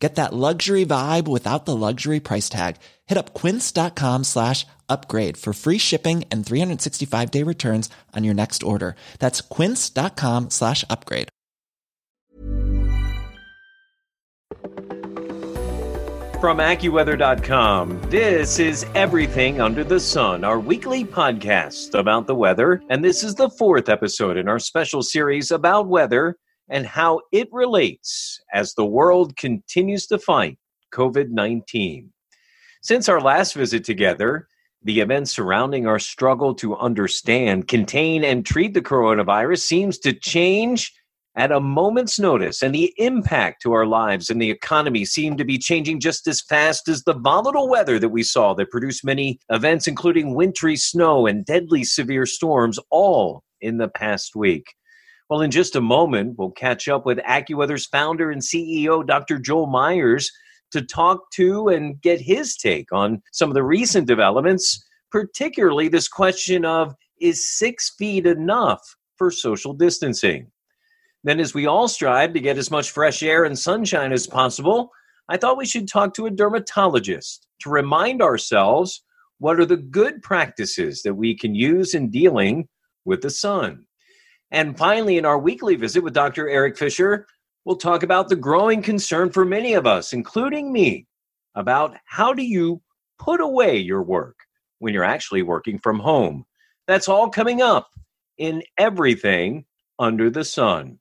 Get that luxury vibe without the luxury price tag. Hit up quince.com slash upgrade for free shipping and 365 day returns on your next order. That's quince.com slash upgrade. From AccuWeather.com, this is Everything Under the Sun, our weekly podcast about the weather. And this is the fourth episode in our special series about weather and how it relates as the world continues to fight COVID 19. Since our last visit together, the events surrounding our struggle to understand, contain, and treat the coronavirus seems to change at a moment's notice, and the impact to our lives and the economy seem to be changing just as fast as the volatile weather that we saw that produced many events, including wintry snow and deadly severe storms, all in the past week. Well, in just a moment, we'll catch up with AccuWeather's founder and CEO, Dr. Joel Myers, to talk to and get his take on some of the recent developments, particularly this question of is six feet enough for social distancing? Then, as we all strive to get as much fresh air and sunshine as possible, I thought we should talk to a dermatologist to remind ourselves what are the good practices that we can use in dealing with the sun. And finally, in our weekly visit with Dr. Eric Fisher, we'll talk about the growing concern for many of us, including me, about how do you put away your work when you're actually working from home. That's all coming up in everything under the sun.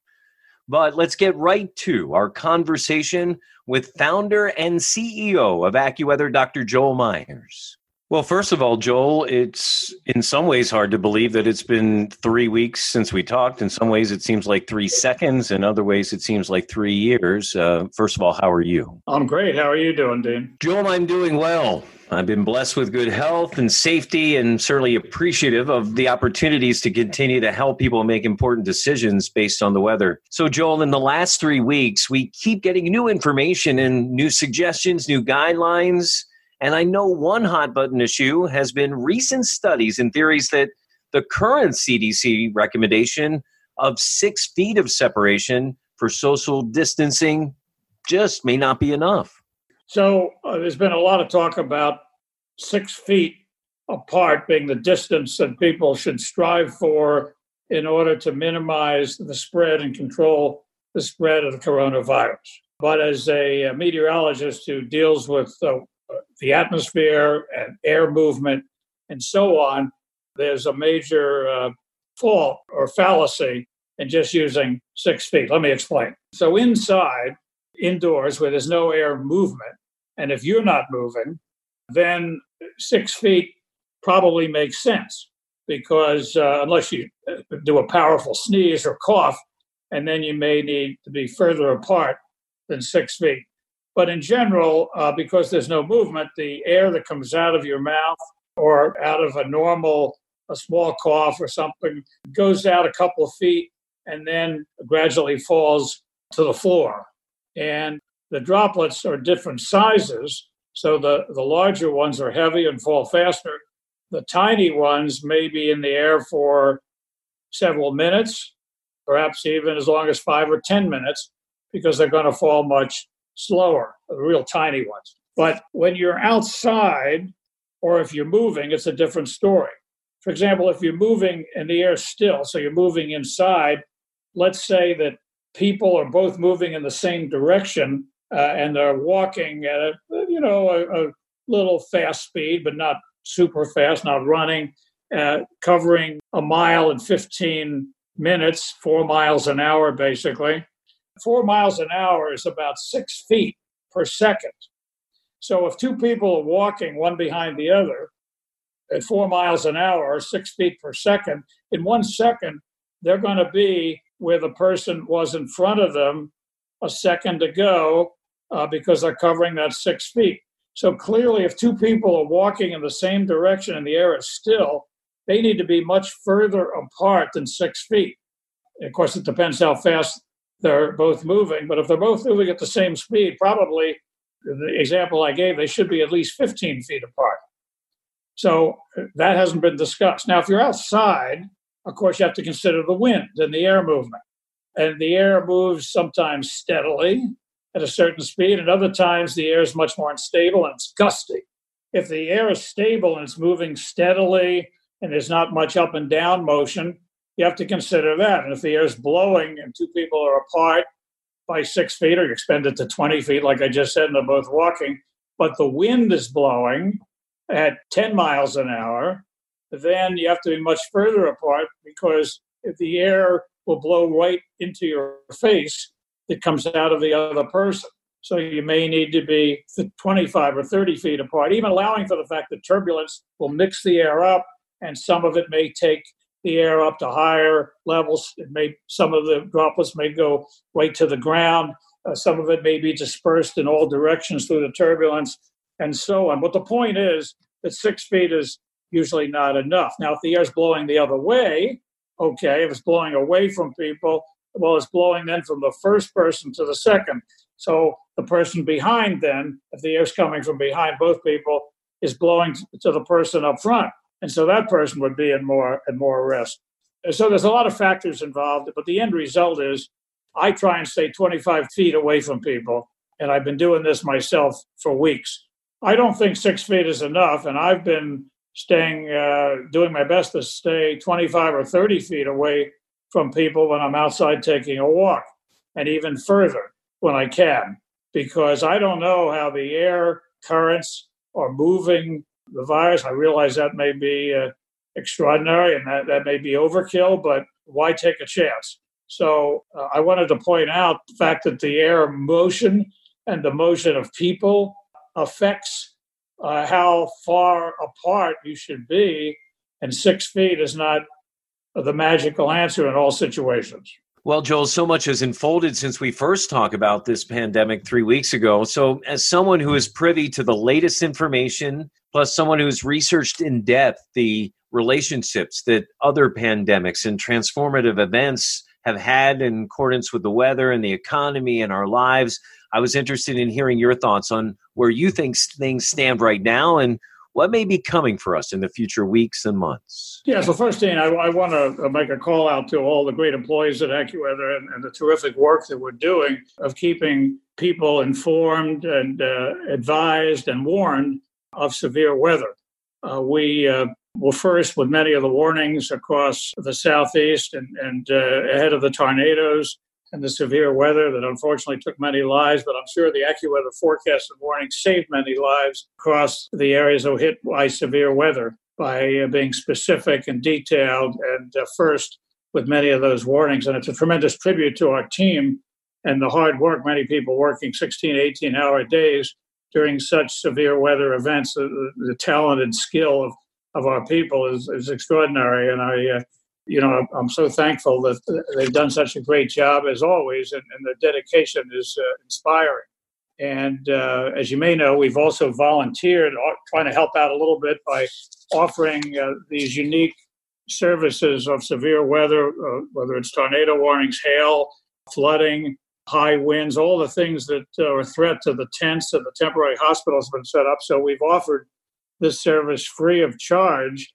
But let's get right to our conversation with founder and CEO of AccuWeather, Dr. Joel Myers. Well, first of all, Joel, it's in some ways hard to believe that it's been three weeks since we talked. In some ways, it seems like three seconds. In other ways, it seems like three years. Uh, first of all, how are you? I'm great. How are you doing, Dean? Joel, I'm doing well. I've been blessed with good health and safety, and certainly appreciative of the opportunities to continue to help people make important decisions based on the weather. So, Joel, in the last three weeks, we keep getting new information and new suggestions, new guidelines and I know one hot button issue has been recent studies and theories that the current CDC recommendation of six feet of separation for social distancing just may not be enough. So uh, there's been a lot of talk about six feet apart being the distance that people should strive for in order to minimize the spread and control the spread of the coronavirus. But as a meteorologist who deals with uh, the atmosphere and air movement and so on, there's a major uh, fault or fallacy in just using six feet. Let me explain. So, inside, indoors, where there's no air movement, and if you're not moving, then six feet probably makes sense because uh, unless you do a powerful sneeze or cough, and then you may need to be further apart than six feet. But in general, uh, because there's no movement, the air that comes out of your mouth or out of a normal, a small cough or something goes out a couple of feet and then gradually falls to the floor. And the droplets are different sizes. So the, the larger ones are heavy and fall faster. The tiny ones may be in the air for several minutes, perhaps even as long as five or 10 minutes, because they're going to fall much slower, the real tiny ones. But when you're outside or if you're moving, it's a different story. For example, if you're moving and the air's still, so you're moving inside, let's say that people are both moving in the same direction uh, and they're walking at a you know a, a, little fast speed, but not super fast, not running, uh, covering a mile in 15 minutes, four miles an hour, basically four miles an hour is about six feet per second. So if two people are walking one behind the other at four miles an hour or six feet per second, in one second, they're going to be where the person was in front of them a second ago uh, because they're covering that six feet. So clearly, if two people are walking in the same direction and the air is still, they need to be much further apart than six feet. Of course, it depends how fast they're both moving, but if they're both moving at the same speed, probably the example I gave, they should be at least 15 feet apart. So that hasn't been discussed. Now, if you're outside, of course, you have to consider the wind and the air movement. And the air moves sometimes steadily at a certain speed, and other times the air is much more unstable and it's gusty. If the air is stable and it's moving steadily and there's not much up and down motion, you have to consider that. And if the air is blowing and two people are apart by six feet, or you expand it to 20 feet, like I just said, and they're both walking, but the wind is blowing at 10 miles an hour, then you have to be much further apart because if the air will blow right into your face, it comes out of the other person. So you may need to be 25 or 30 feet apart, even allowing for the fact that turbulence will mix the air up and some of it may take the air up to higher levels. It may some of the droplets may go right to the ground. Uh, some of it may be dispersed in all directions through the turbulence, and so on. But the point is that six feet is usually not enough. Now, if the air is blowing the other way, okay. If it's blowing away from people, well, it's blowing then from the first person to the second. So the person behind, then, if the air's coming from behind both people, is blowing to the person up front and so that person would be in more and more risk. So there's a lot of factors involved, but the end result is I try and stay 25 feet away from people, and I've been doing this myself for weeks. I don't think six feet is enough, and I've been staying, uh, doing my best to stay 25 or 30 feet away from people when I'm outside taking a walk, and even further when I can, because I don't know how the air currents are moving the virus. I realize that may be uh, extraordinary and that, that may be overkill, but why take a chance? So uh, I wanted to point out the fact that the air motion and the motion of people affects uh, how far apart you should be, and six feet is not the magical answer in all situations. Well, Joel, so much has unfolded since we first talked about this pandemic three weeks ago. So, as someone who is privy to the latest information, plus someone who's researched in depth the relationships that other pandemics and transformative events have had in accordance with the weather and the economy and our lives, I was interested in hearing your thoughts on where you think things stand right now and what may be coming for us in the future weeks and months? Yeah, so first thing, I, I want to uh, make a call out to all the great employees at AccuWeather and, and the terrific work that we're doing of keeping people informed and uh, advised and warned of severe weather. Uh, we uh, were first with many of the warnings across the southeast and, and uh, ahead of the tornadoes and the severe weather that unfortunately took many lives, but I'm sure the AccuWeather forecast and warning saved many lives across the areas that were hit by severe weather by uh, being specific and detailed and uh, first with many of those warnings. And it's a tremendous tribute to our team and the hard work, many people working 16, 18 hour days during such severe weather events. The, the talent and skill of, of our people is, is extraordinary. And I, uh, you know, I'm so thankful that they've done such a great job as always, and, and their dedication is uh, inspiring. And uh, as you may know, we've also volunteered, uh, trying to help out a little bit by offering uh, these unique services of severe weather, uh, whether it's tornado warnings, hail, flooding, high winds, all the things that are a threat to the tents and the temporary hospitals have been set up. So we've offered this service free of charge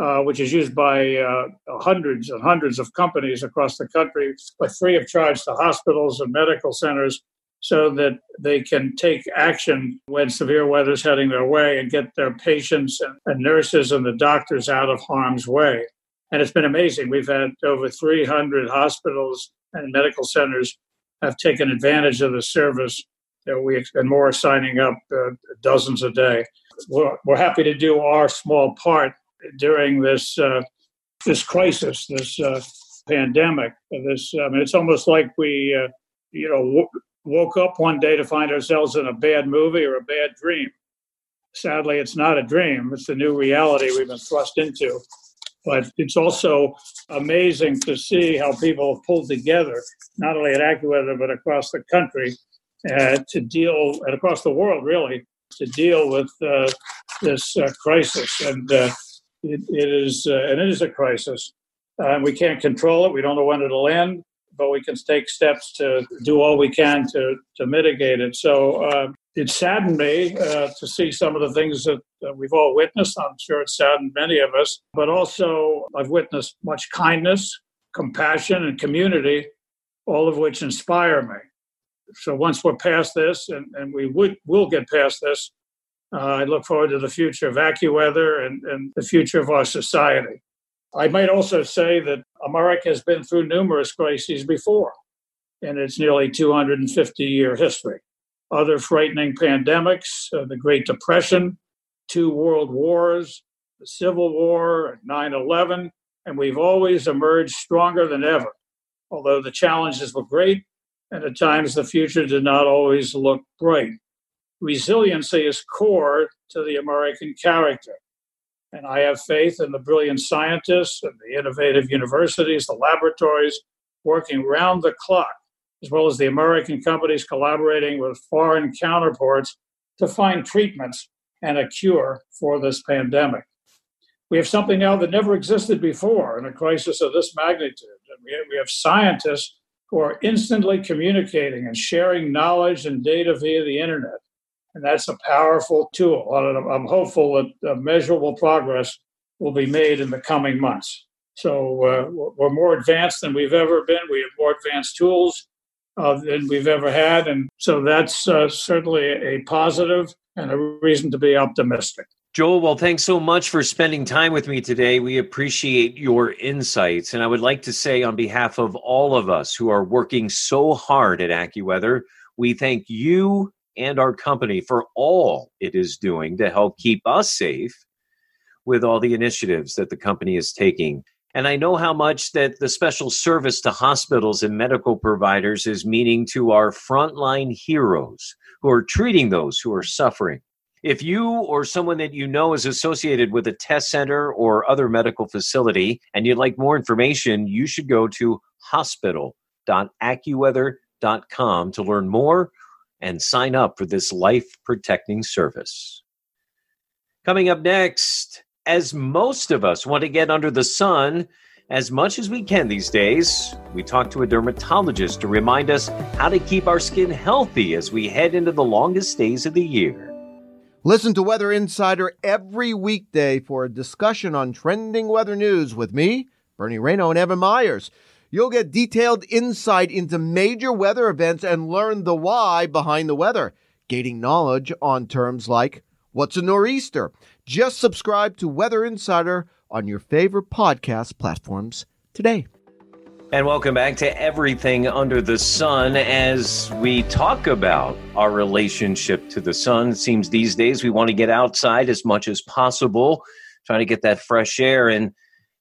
uh, which is used by uh, hundreds and hundreds of companies across the country, but free of charge to hospitals and medical centers so that they can take action when severe weather is heading their way and get their patients and, nurses and the doctors out of harm's way. And it's been amazing. We've had over 300 hospitals and medical centers have taken advantage of the service. We and more are signing up uh, dozens a day. We're, we're happy to do our small part during this uh, this crisis, this uh, pandemic. This I mean, it's almost like we uh, you know w- woke up one day to find ourselves in a bad movie or a bad dream. Sadly, it's not a dream; it's the new reality we've been thrust into. But it's also amazing to see how people have pulled together, not only at AccuWeather but across the country, uh, to deal and across the world, really, to deal with uh, this uh, crisis. And it, it is, uh, and it is a crisis. and we can't control it. We don't know when it'll end, but we can take steps to do all we can to to mitigate it. So uh, it saddened me uh, to see some of the things that, that we've all witnessed. I'm sure it saddened many of us, but also I've witnessed much kindness, compassion, and community, all of which inspire me. So once we're past this, and, and we would will get past this, uh, I look forward to the future of AccuWeather and, and the future of our society. I might also say that America has been through numerous crises before in its nearly 250 year history other frightening pandemics, uh, the Great Depression, two world wars, the Civil War, 9 11, and we've always emerged stronger than ever. Although the challenges were great, and at times the future did not always look bright. Resiliency is core to the American character. And I have faith in the brilliant scientists and the innovative universities, the laboratories working round the clock as well as the American companies collaborating with foreign counterparts to find treatments and a cure for this pandemic. We have something now that never existed before in a crisis of this magnitude. We have scientists who are instantly communicating and sharing knowledge and data via the internet. And that's a powerful tool. I'm hopeful that measurable progress will be made in the coming months. So uh, we're more advanced than we've ever been. We have more advanced tools uh, than we've ever had. And so that's uh, certainly a positive and a reason to be optimistic. Joel, well, thanks so much for spending time with me today. We appreciate your insights. And I would like to say, on behalf of all of us who are working so hard at AccuWeather, we thank you and our company for all it is doing to help keep us safe with all the initiatives that the company is taking. And I know how much that the special service to hospitals and medical providers is meaning to our frontline heroes who are treating those who are suffering. If you or someone that you know is associated with a test center or other medical facility and you'd like more information, you should go to hospital.accuweather.com to learn more and sign up for this life protecting service. Coming up next, as most of us want to get under the sun as much as we can these days, we talk to a dermatologist to remind us how to keep our skin healthy as we head into the longest days of the year. Listen to Weather Insider every weekday for a discussion on trending weather news with me, Bernie Rayno, and Evan Myers. You'll get detailed insight into major weather events and learn the why behind the weather, gaining knowledge on terms like what's a nor'easter, just subscribe to Weather Insider on your favorite podcast platforms today. And welcome back to Everything Under the Sun as we talk about our relationship to the sun. It seems these days we want to get outside as much as possible, trying to get that fresh air. And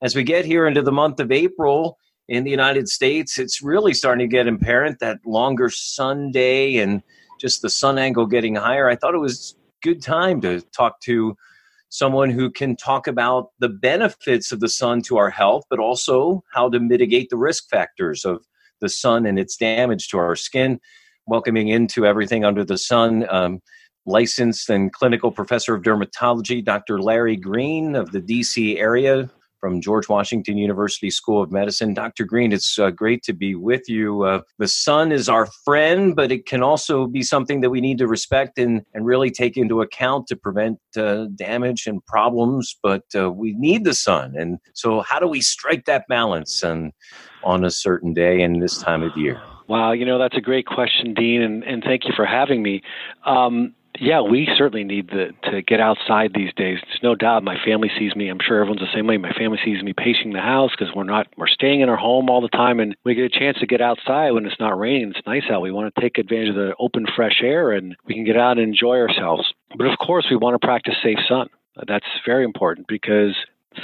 as we get here into the month of April in the United States, it's really starting to get apparent that longer sun day and just the sun angle getting higher. I thought it was good time to talk to someone who can talk about the benefits of the sun to our health, but also how to mitigate the risk factors of the sun and its damage to our skin. Welcoming into everything under the sun, um, licensed and clinical professor of dermatology, Dr. Larry Green of the DC area, from George Washington University School of Medicine. Dr. Green, it's uh, great to be with you. Uh, the sun is our friend, but it can also be something that we need to respect and, and really take into account to prevent uh, damage and problems. But uh, we need the sun. And so, how do we strike that balance and, on a certain day and this time of year? Wow, you know, that's a great question, Dean, and, and thank you for having me. Um, yeah, we certainly need the, to get outside these days. There's no doubt. My family sees me. I'm sure everyone's the same way. My family sees me pacing the house because we're not we're staying in our home all the time, and we get a chance to get outside when it's not raining. It's nice out. We want to take advantage of the open, fresh air, and we can get out and enjoy ourselves. But of course, we want to practice safe sun. That's very important because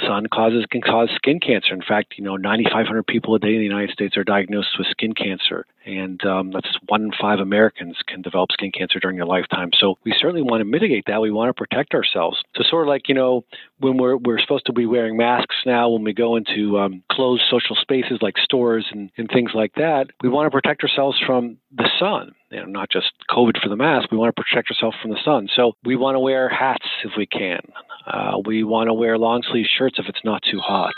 sun causes can cause skin cancer. In fact, you know, 9,500 people a day in the United States are diagnosed with skin cancer, and um, that's one in five Americans can develop skin cancer during their lifetime. So we certainly want to mitigate that. We want to protect ourselves. So sort of like you know, when we're we're supposed to be wearing masks now when we go into um, closed social spaces like stores and, and things like that, we want to protect ourselves from the sun. You know, not just COVID for the mask. We want to protect ourselves from the sun. So we want to wear hats if we can. Uh, we want to wear long sleeve shirts if it's not too hot.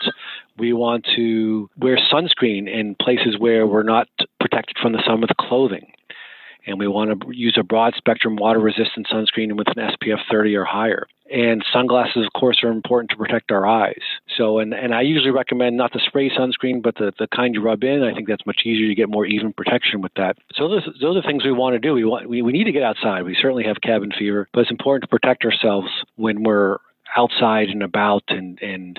We want to wear sunscreen in places where we're not protected from the sun with clothing and we want to use a broad spectrum water resistant sunscreen with an SPF 30 or higher. And sunglasses, of course, are important to protect our eyes. So, and, and I usually recommend not the spray sunscreen, but the, the kind you rub in. I think that's much easier to get more even protection with that. So, those, those are things we want to do. We, want, we, we need to get outside. We certainly have cabin fever, but it's important to protect ourselves when we're outside and about and, and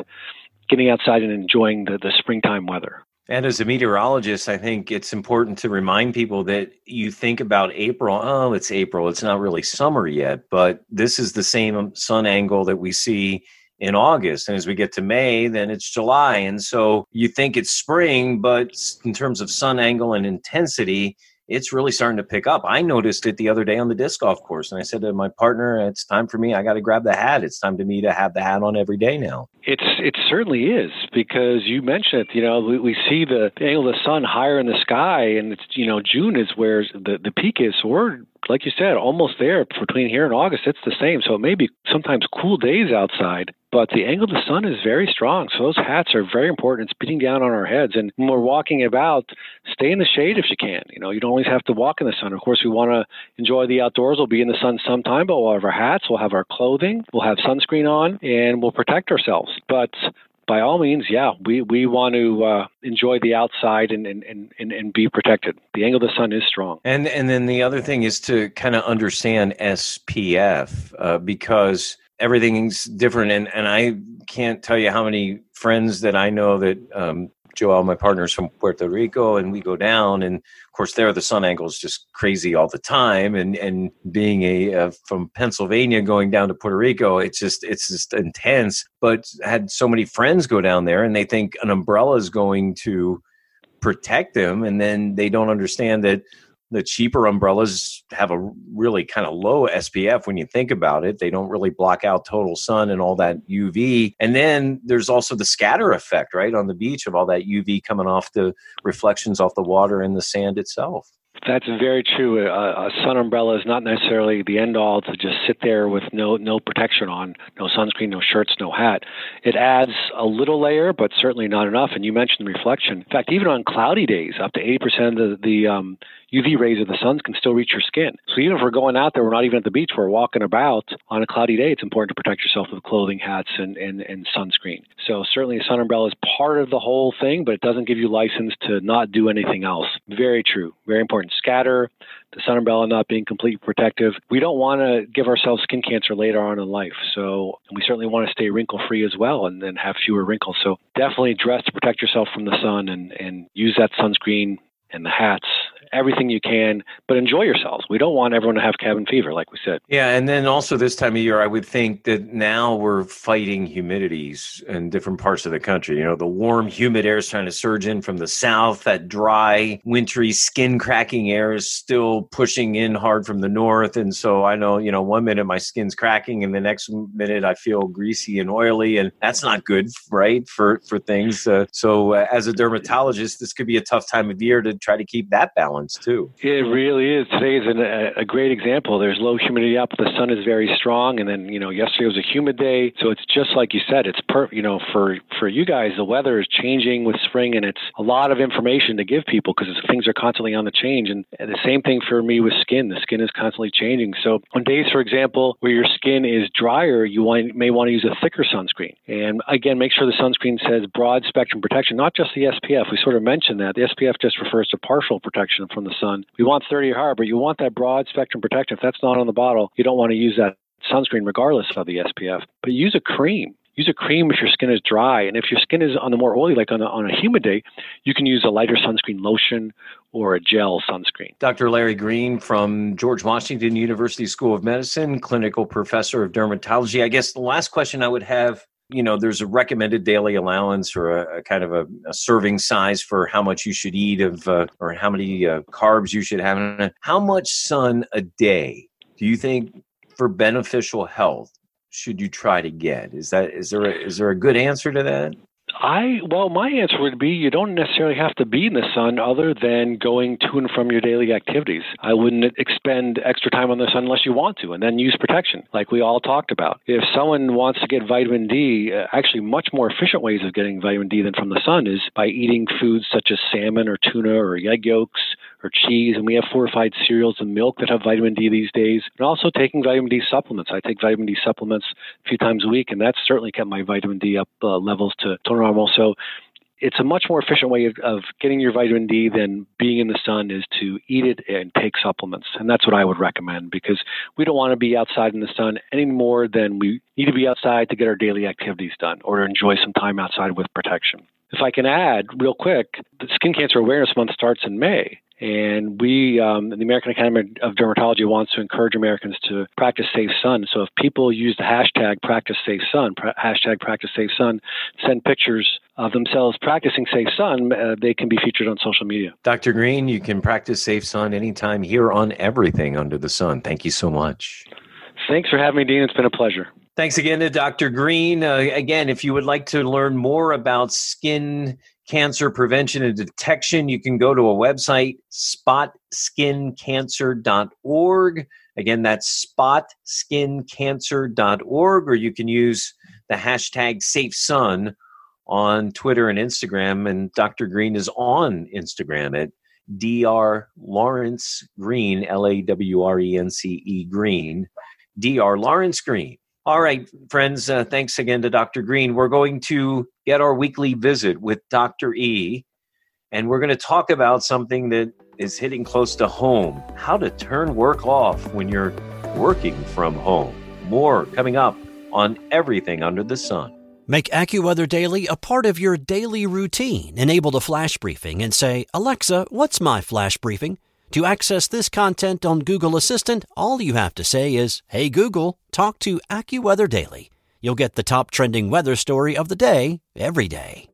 getting outside and enjoying the, the springtime weather. And as a meteorologist, I think it's important to remind people that you think about April, oh, it's April, it's not really summer yet, but this is the same sun angle that we see in August. And as we get to May, then it's July. And so you think it's spring, but in terms of sun angle and intensity, it's really starting to pick up. I noticed it the other day on the disc golf course, and I said to my partner, "It's time for me. I got to grab the hat. It's time to me to have the hat on every day now." It's it certainly is because you mentioned it. You know, we, we see the angle of the sun higher in the sky, and it's you know June is where the the peak is. So we're like you said, almost there between here and August. It's the same. So it may be sometimes cool days outside, but the angle of the sun is very strong. So those hats are very important. It's beating down on our heads. And when we're walking about, stay in the shade if you can. You know, you don't always have to walk in the sun. Of course, we want to enjoy the outdoors. We'll be in the sun sometime, but we'll have our hats, we'll have our clothing, we'll have sunscreen on, and we'll protect ourselves. But by all means, yeah, we, we want to uh, enjoy the outside and, and, and, and be protected. The angle of the sun is strong. And and then the other thing is to kind of understand SPF uh, because everything's different. And, and I can't tell you how many friends that I know that um, Joel, my partner's from Puerto Rico, and we go down, and of course there the sun angle is just crazy all the time. And and being a uh, from Pennsylvania going down to Puerto Rico, it's just it's just intense. But had so many friends go down there, and they think an umbrella is going to protect them, and then they don't understand that the cheaper umbrellas have a really kind of low SPF when you think about it. They don't really block out total sun and all that UV. And then there's also the scatter effect, right, on the beach of all that UV coming off the reflections off the water and the sand itself. That's very true. A, a, sun umbrella is not necessarily the end all to just sit there with no no protection on, no sunscreen, no shirts, no hat. It adds a little layer, but certainly not enough. And you mentioned the reflection. In fact, even on cloudy days, up to 80% of the, the um, UV rays of the sun can still reach your skin. So even if we're going out there, we're not even at the beach, we're walking about on a cloudy day, it's important to protect yourself with clothing, hats, and, and, and sunscreen. So certainly a sun umbrella is part of the whole thing, but it doesn't give you license to not do anything else. Very true. Very important. Scatter, the sun umbrella not being completely protective. We don't want to give ourselves skin cancer later on in life. So we certainly want to stay wrinkle free as well and then have fewer wrinkles. So definitely dress to protect yourself from the sun and, and use that sunscreen and the hats everything you can, but enjoy yourselves. We don't want everyone to have cabin fever, like we said. Yeah, and then also this time of year, I would think that now we're fighting humidities in different parts of the country. You know, the warm, humid air is trying to surge in from the south. That dry, wintry, skin cracking air is still pushing in hard from the north. And so I know, you know, one minute my skin's cracking, and the next minute I feel greasy and oily, and that's not good, right? For for things. Uh, so uh, as a dermatologist, this could be a tough time of year to try to keep that balance balance too. It really is. Today is an, a, a great example. There's low humidity up, the sun is very strong, and then you know yesterday was a humid day, so it's just like you said. It's per you know for for you guys, the weather is changing with spring, and it's a lot of information to give people because things are constantly on the change. And, and the same thing for me with skin. The skin is constantly changing. So on days, for example, where your skin is drier, you want, may want to use a thicker sunscreen. And again, make sure the sunscreen says broad spectrum protection, not just the SPF. We sort of mentioned that the SPF just refers to partial protection from the sun. We want 30 or higher, but you want that broad spectrum protection. If that's not on the bottle, you don't want to use that sunscreen regardless of the SPF. But use a cream. Use a cream if your skin is dry. And if your skin is on the more oily, like on a, on a humid day, you can use a lighter sunscreen lotion or a gel sunscreen. Dr. Larry Green from George Washington University School of Medicine, clinical professor of dermatology. I guess the last question I would have you know there's a recommended daily allowance or a, a kind of a, a, serving size for how much you should eat of uh, or how many uh, carbs you should have how much sun a day do you think for beneficial health should you try to get? Is that is there a, is there a good answer to that I well, my answer would be you don't necessarily have to be in the sun other than going to and from your daily activities. I wouldn't expend extra time on the sun unless you want to, and then use protection, like we all talked about. If someone wants to get vitamin D, uh, actually, much more efficient ways of getting vitamin D than from the sun is by eating foods such as salmon or tuna or egg yolks or cheese, and we have fortified cereals and milk that have vitamin D these days, and also taking vitamin D supplements. I take vitamin D supplements a few times a week, and that's certainly kept my vitamin D up uh, levels to, to normal. So it's a much more efficient way of, of, getting your vitamin D than being in the sun is to eat it and take supplements. And that's what I would recommend because we don't want to be outside in the sun any more than we need to be outside to get our daily activities done or to enjoy some time outside with protection. If I can add real quick, the Skin Cancer Awareness Month starts in May. And we, um, the American Academy of Dermatology, wants to encourage Americans to practice safe sun. So if people use the hashtag practice safe sun, pra- hashtag practice safe sun, send pictures of themselves practicing safe sun, uh, they can be featured on social media. Dr. Green, you can practice safe sun anytime here on everything under the sun. Thank you so much. Thanks for having me, Dean. It's been a pleasure. Thanks again to Dr. Green. Uh, again, if you would like to learn more about skin cancer prevention and detection, you can go to a website, spotskincancer.org. Again, that's spotskincancer.org, or you can use the hashtag SafeSun on Twitter and Instagram. And Dr. Green is on Instagram at Dr. Lawrence Green, L A W R E N C E Green, Dr. Lawrence Green. All right, friends, uh, thanks again to Dr. Green. We're going to get our weekly visit with Dr. E, and we're going to talk about something that is hitting close to home how to turn work off when you're working from home. More coming up on everything under the sun. Make AccuWeather Daily a part of your daily routine. Enable the flash briefing and say, Alexa, what's my flash briefing? To access this content on Google Assistant, all you have to say is, Hey Google, talk to AccuWeather Daily. You'll get the top trending weather story of the day every day.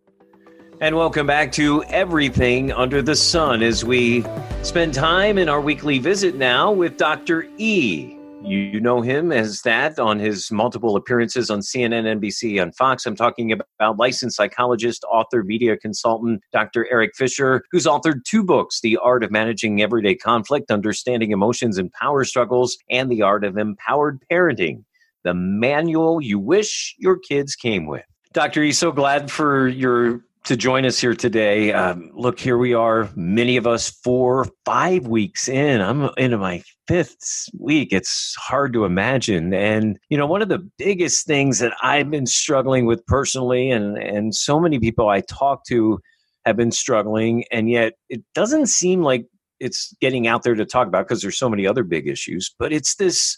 And welcome back to Everything Under the Sun as we spend time in our weekly visit now with Dr. E. You know him as that on his multiple appearances on CNN, NBC, and Fox. I'm talking about licensed psychologist, author, media consultant, Dr. Eric Fisher, who's authored two books The Art of Managing Everyday Conflict, Understanding Emotions and Power Struggles, and The Art of Empowered Parenting, the manual you wish your kids came with. Dr. E, so glad for your to join us here today. Um, look, here we are, many of us four, five weeks in. I'm into my fifth week. It's hard to imagine. And, you know, one of the biggest things that I've been struggling with personally, and, and so many people I talk to have been struggling, and yet it doesn't seem like it's getting out there to talk about because there's so many other big issues, but it's this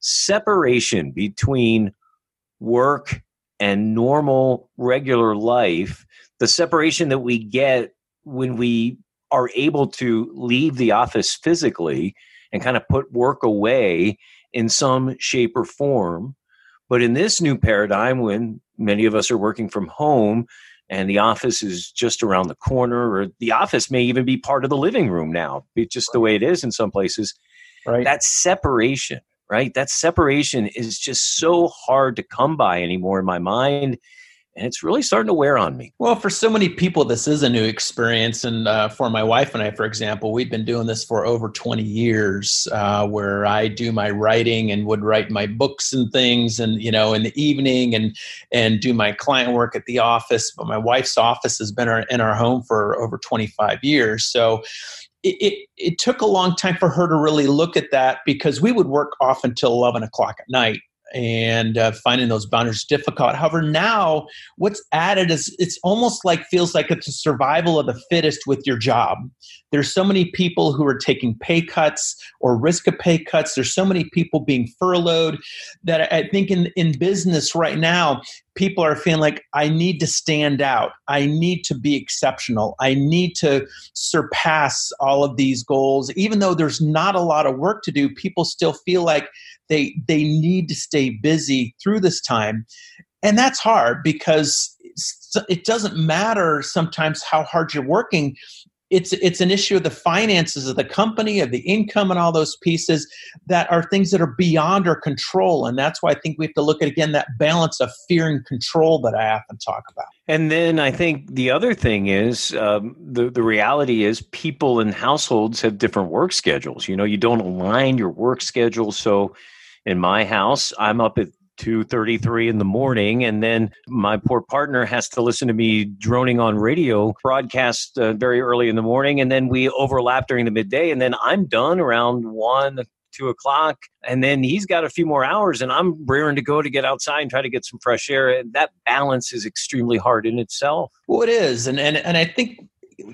separation between work and normal regular life the separation that we get when we are able to leave the office physically and kind of put work away in some shape or form. But in this new paradigm, when many of us are working from home and the office is just around the corner, or the office may even be part of the living room now, it's just the way it is in some places. Right. That separation, right? That separation is just so hard to come by anymore in my mind and it's really starting to wear on me. Well, for so many people, this is a new experience. And uh, for my wife and I, for example, we've been doing this for over 20 years, uh, where I do my writing and would write my books and things, and you know, in the evening, and and do my client work at the office. But my wife's office has been our, in our home for over 25 years, so. It, it, it took a long time for her to really look at that because we would work off until 11 o'clock at night and uh, finding those boundaries difficult. However, now what's added is it's almost like feels like it's a survival of the fittest with your job. There's so many people who are taking pay cuts or risk of pay cuts. There's so many people being furloughed that I think in, in business right now, people are feeling like I need to stand out. I need to be exceptional. I need to surpass all of these goals. Even though there's not a lot of work to do, people still feel like they they need to stay busy through this time. And that's hard because it doesn't matter sometimes how hard you're working. It's it's an issue of the finances of the company of the income and all those pieces that are things that are beyond our control. And that's why i think we have to look at again that balance of fear and control that i often talk about. And then i think the other thing is um, the, the reality is people in households have different work schedules. You know you don't align your work schedule. So in my house. I'm up at 2.33 in the morning and then my poor partner has to listen to me droning on radio broadcast uh, very early in the morning and then we overlap during the midday and then i'm done around 1 2 o'clock and then he's got a few more hours and i'm rearing to go to get outside and try to get some fresh air. And that balance is extremely hard in itself. Well it is and and, and i think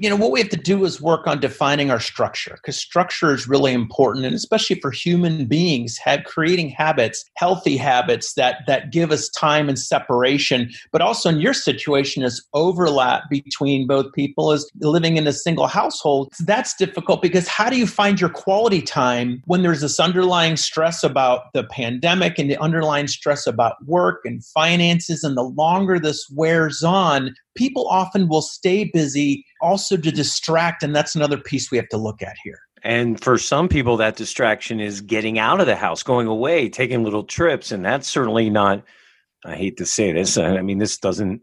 you know what we have to do is work on defining our structure because structure is really important and especially for human beings have creating habits healthy habits that that give us time and separation but also in your situation is overlap between both people as living in a single household. That's difficult because how do you find your quality time when there's this underlying stress about the pandemic and the underlying stress about work and finances and the longer this wears on people often will stay busy also to distract. And that's another piece we have to look at here. And for some people, that distraction is getting out of the house, going away, taking little trips. And that's certainly not, I hate to say this. I mean, this doesn't,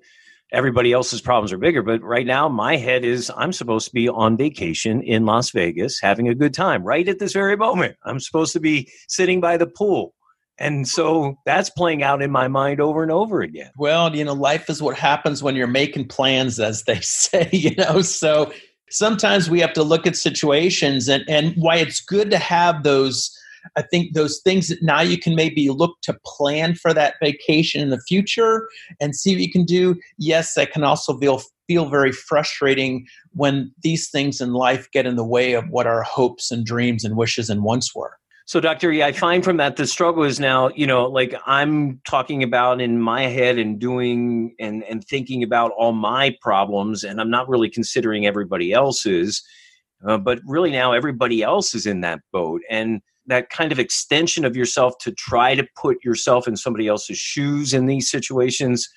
everybody else's problems are bigger. But right now, my head is I'm supposed to be on vacation in Las Vegas having a good time right at this very moment. I'm supposed to be sitting by the pool. And so that's playing out in my mind over and over again. Well, you know, life is what happens when you're making plans, as they say, you know. So sometimes we have to look at situations and, and why it's good to have those. I think those things that now you can maybe look to plan for that vacation in the future and see what you can do. Yes, that can also feel feel very frustrating when these things in life get in the way of what our hopes and dreams and wishes and wants were. So, Dr. E, I find from that the struggle is now, you know, like I'm talking about in my head and doing and, and thinking about all my problems, and I'm not really considering everybody else's. Uh, but really now everybody else is in that boat. And that kind of extension of yourself to try to put yourself in somebody else's shoes in these situations,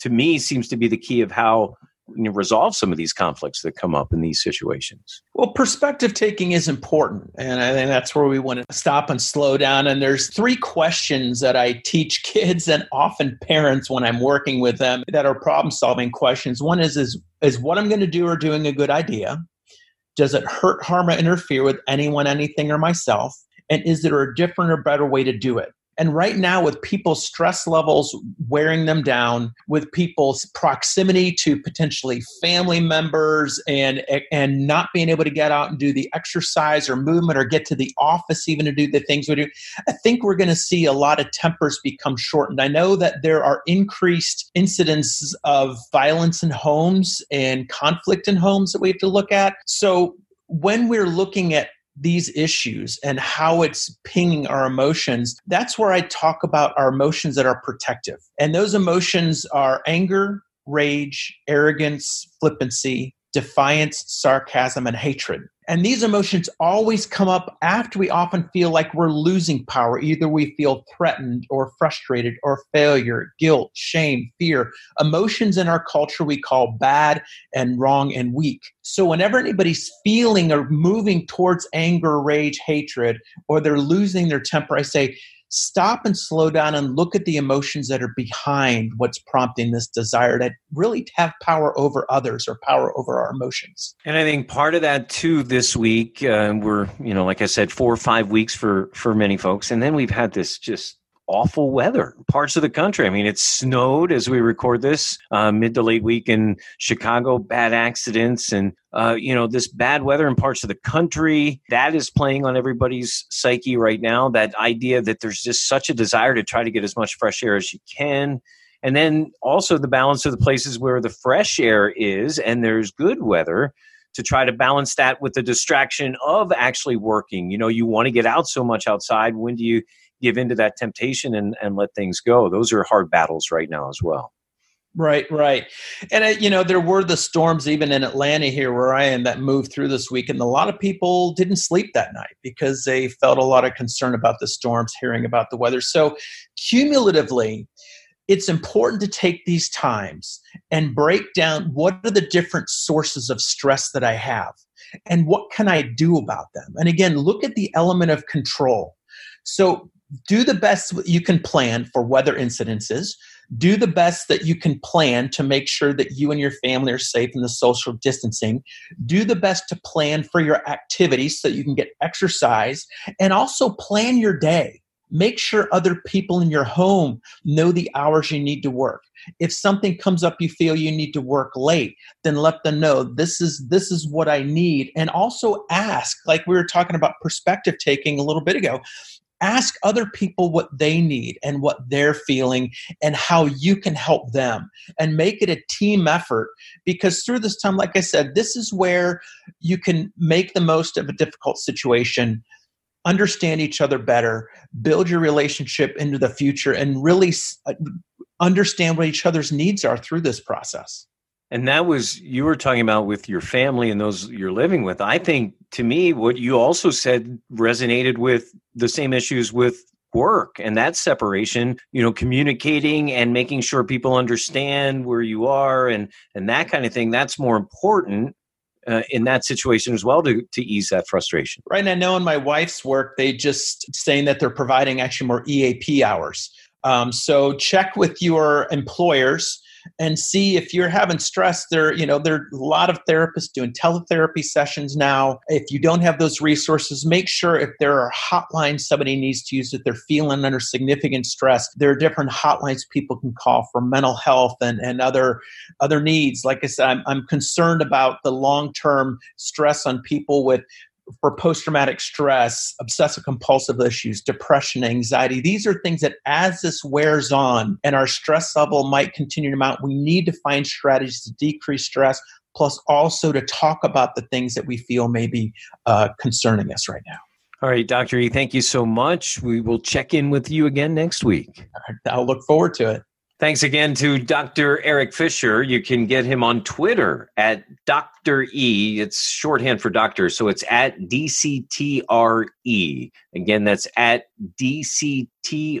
to me, seems to be the key of how resolve some of these conflicts that come up in these situations? Well, perspective taking is important. And I think that's where we want to stop and slow down. And there's three questions that I teach kids and often parents when I'm working with them that are problem solving questions. One is, is, is what I'm going to do or doing a good idea? Does it hurt, harm, or interfere with anyone, anything, or myself? And is there a different or better way to do it? And right now, with people's stress levels wearing them down, with people's proximity to potentially family members and, and not being able to get out and do the exercise or movement or get to the office even to do the things we do, I think we're going to see a lot of tempers become shortened. I know that there are increased incidences of violence in homes and conflict in homes that we have to look at. So when we're looking at these issues and how it's pinging our emotions, that's where I talk about our emotions that are protective. And those emotions are anger, rage, arrogance, flippancy, defiance, sarcasm, and hatred. And these emotions always come up after we often feel like we're losing power. Either we feel threatened or frustrated or failure, guilt, shame, fear. Emotions in our culture we call bad and wrong and weak. So whenever anybody's feeling or moving towards anger, rage, hatred, or they're losing their temper, I say, stop and slow down and look at the emotions that are behind what's prompting this desire to really have power over others or power over our emotions. And I think part of that too this week, uh, we're, you know, like I said, four or five weeks for, for many folks. And then we've had this just awful weather parts of the country. I mean, it snowed as we record this uh, mid to late week in Chicago, bad accidents, and uh, you know this bad weather in parts of the country that is playing on everybody's psyche right now. That idea that there's just such a desire to try to get as much fresh air as you can. And then also the balance of the places where the fresh air is and there's good weather to try to balance that with the distraction of actually working. You know, you want to get out so much outside. When do you give into that temptation and, and let things go. Those are hard battles right now as well. Right, right. And, uh, you know, there were the storms even in Atlanta here where I am that moved through this week. And a lot of people didn't sleep that night because they felt a lot of concern about the storms, hearing about the weather. So, cumulatively, it's important to take these times and break down what are the different sources of stress that I have and what can I do about them? And again, look at the element of control. So do the best you can plan for weather incidences. Do the best that you can plan to make sure that you and your family are safe in the social distancing. Do the best to plan for your activities so you can get exercise. And also plan your day. Make sure other people in your home know the hours you need to work. If something comes up you feel you need to work late then let them know this is this is what i need. And also ask like we were talking about perspective taking a little bit ago ask other people what they need and what they're feeling and how you can help them and make it a team effort because through this time like i said this is where you can make the most of a difficult situation understand each other better build your relationship into the future and really uh, understand what each other's needs are through this process and that was you were talking about with your family and those you're living with. I think to me, what you also said resonated with the same issues with work and that separation you know communicating and making sure people understand where you are and and that kind of thing. That's more important uh, in that situation as well to, to ease that frustration. Right and i know in my wife's work they just saying that they're providing actually more eap hours. Um, so check with your employers and see if you're having stress there you know there are a lot of therapists doing teletherapy sessions now. If you don't have those resources make sure if there are hotlines somebody needs to use if they're feeling under significant stress there are different hotlines people can call for mental health and, and other other needs. Like i said i'm, I'm concerned about the long-term stress on people with for post traumatic stress, obsessive compulsive issues, depression, anxiety. These are things that as this wears on and our stress level might continue to mount, we need to find strategies to decrease stress, plus also to talk about the things that we feel may be uh, concerning us right now. All right, Dr. E, thank you so much. We will check in with you again next week. I'll look forward to it. Thanks again to Dr. Eric Fisher. You can get him on Twitter at Dr. E. It's shorthand for doctor, so it's at DCTRE. Again, that's at DCTRE.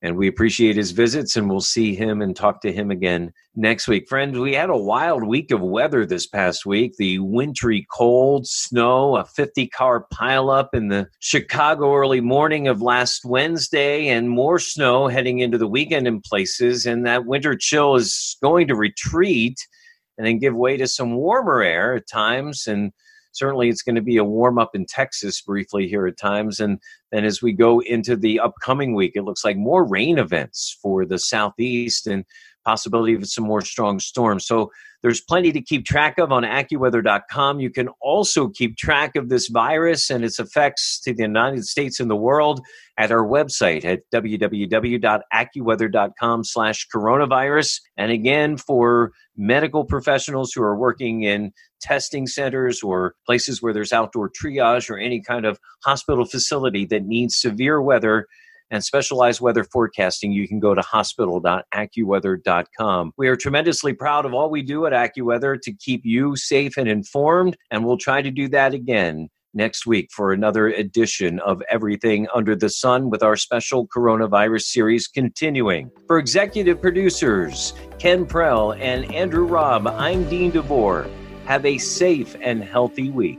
And we appreciate his visits, and we'll see him and talk to him again next week. Friends, we had a wild week of weather this past week. The wintry cold, snow, a 50 car pileup in the Chicago early morning of last Wednesday, and more snow heading into the weekend in places. And that winter chill is going to retreat and then give way to some warmer air at times. And certainly it's going to be a warm up in Texas briefly here at times. And then as we go into the upcoming week, it looks like more rain events for the southeast and possibility of some more strong storms. So there's plenty to keep track of on AccuWeather.com. You can also keep track of this virus and its effects to the United States and the world at our website at www.accuweather.com slash coronavirus. And again, for medical professionals who are working in testing centers or places where there's outdoor triage or any kind of hospital facility that needs severe weather, and specialized weather forecasting, you can go to hospital.accuweather.com. We are tremendously proud of all we do at AccuWeather to keep you safe and informed, and we'll try to do that again next week for another edition of Everything Under the Sun with our special coronavirus series continuing. For executive producers, Ken Prell and Andrew Robb, I'm Dean DeVore. Have a safe and healthy week.